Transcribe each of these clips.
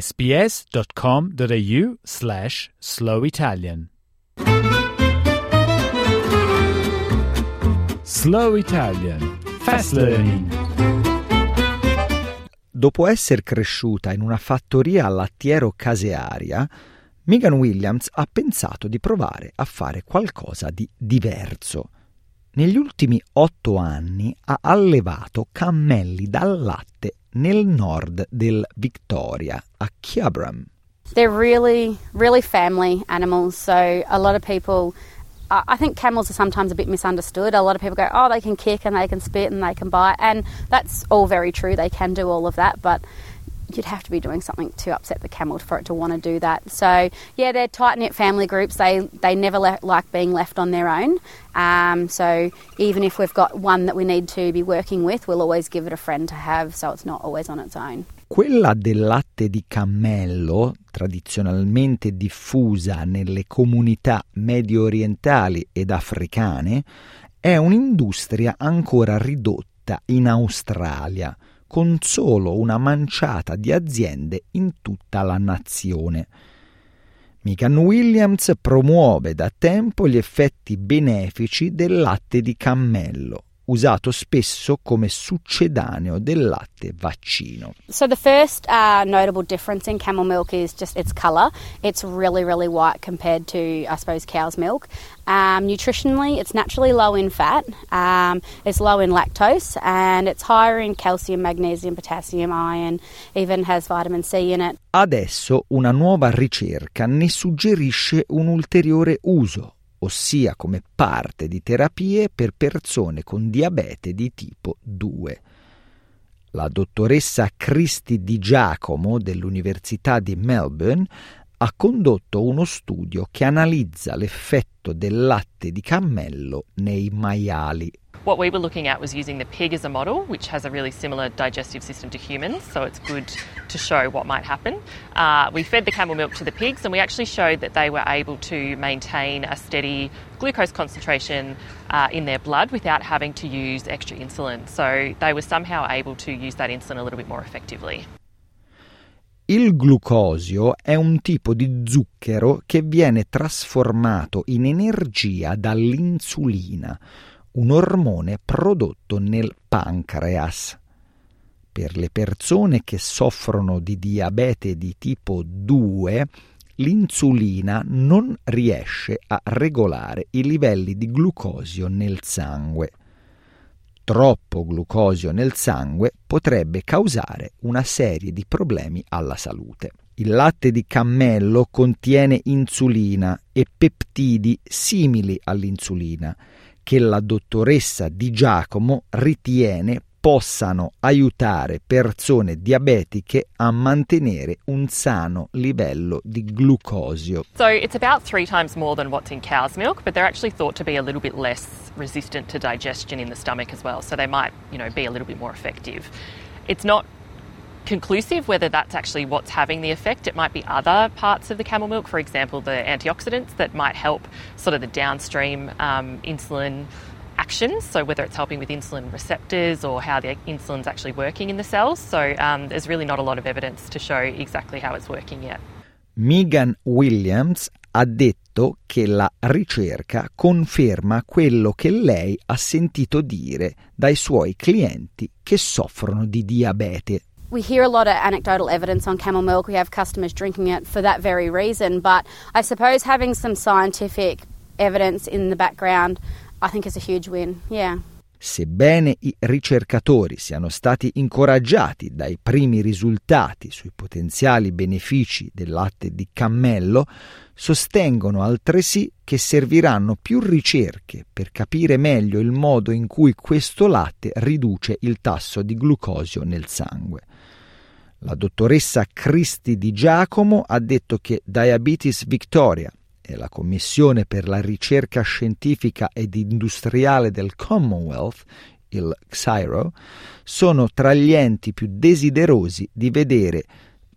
sbs.com.au slash slowitalian. Slow Italian. Fast Learning. Dopo essere cresciuta in una fattoria lattiero casearia, Megan Williams ha pensato di provare a fare qualcosa di diverso. Negli ultimi otto anni ha allevato cammelli dal latte nel nord del Victoria, a Kyabram. They're really, really family animals, so a lot of people. I think camels are sometimes a bit misunderstood. A lot of people go, oh, they can kick and they can spit and they can bite, and that's all very true. They can do all of that, but you'd have to be doing something to upset the camel for it to want to do that. So yeah, they're tight knit family groups. They they never le- like being left on their own. Um, so even if we've got one that we need to be working with, we'll always give it a friend to have, so it's not always on its own. Quella del latte di cammello, tradizionalmente diffusa nelle comunità medio orientali ed africane, è un'industria ancora ridotta in Australia con solo una manciata di aziende in tutta la nazione. Megan Williams promuove da tempo gli effetti benefici del latte di cammello, usato spesso come succedaneo del latte vaccino. So the first uh, notable difference in camel milk is just its colour. It's really, really white compared to, I suppose, cow's milk. Um, nutritionally, it's naturally low in fat, um, it's low in lactose, and it's higher in calcium, magnesium, potassium, iron, even has vitamin C in it. Adesso una nuova ricerca ne suggerisce un ulteriore uso ossia come parte di terapie per persone con diabete di tipo 2. La dottoressa Cristi Di Giacomo dell'Università di Melbourne ha condotto uno studio che analizza l'effetto del latte di cammello nei maiali. What we were looking at was using the pig as a model, which has a really similar digestive system to humans, so it's good to show what might happen. Uh, we fed the camel milk to the pigs, and we actually showed that they were able to maintain a steady glucose concentration uh, in their blood without having to use extra insulin. So they were somehow able to use that insulin a little bit more effectively. Il glucosio è un tipo di zucchero che viene trasformato in energia dall'insulina un ormone prodotto nel pancreas. Per le persone che soffrono di diabete di tipo 2, l'insulina non riesce a regolare i livelli di glucosio nel sangue. Troppo glucosio nel sangue potrebbe causare una serie di problemi alla salute. Il latte di cammello contiene insulina e peptidi simili all'insulina che la dottoressa Di Giacomo ritiene possano aiutare persone diabetiche a mantenere un sano livello di glucosio. So it's about three times more than what's in cow's milk, but they're actually thought to be a little bit less resistant to digestion in the stomach as well. So they might, you know, be a little bit more effective. It's not conclusive whether that's actually what's having the effect. It might be other parts of the camel milk, for example, the antioxidants that might help sort of the downstream um, insulin actions. So whether it's helping with insulin receptors or how the insulin's actually working in the cells. So um, there's really not a lot of evidence to show exactly how it's working yet. Megan Williams ha detto che la ricerca conferma quello che lei ha sentito dire dai suoi clienti che soffrono di diabete we hear a lot of anecdotal evidence on camel milk. We have customers drinking it for that very reason. But I suppose having some scientific evidence in the background, I think is a huge win. Yeah. Sebbene i ricercatori siano stati incoraggiati dai primi risultati sui potenziali benefici del latte di cammello, sostengono altresì che serviranno più ricerche per capire meglio il modo in cui questo latte riduce il tasso di glucosio nel sangue. La dottoressa Cristi Di Giacomo ha detto che Diabetes Victoria e la Commissione per la ricerca scientifica ed industriale del Commonwealth, il XIRO, sono tra gli enti più desiderosi di vedere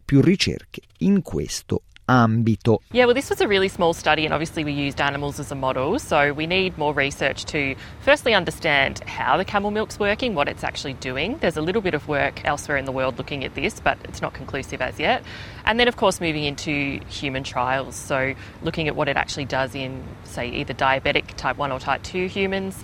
più ricerche in questo ambito. Yeah, well, this was a really small study, and obviously we used animals as a model. So we need more research to firstly understand how the camel milk's working, what it's actually doing. There's a little bit of work elsewhere in the world looking at this, but it's not conclusive as yet. And then, of course, moving into human trials. So looking at what it actually does in, say, either diabetic type 1 or type 2 humans.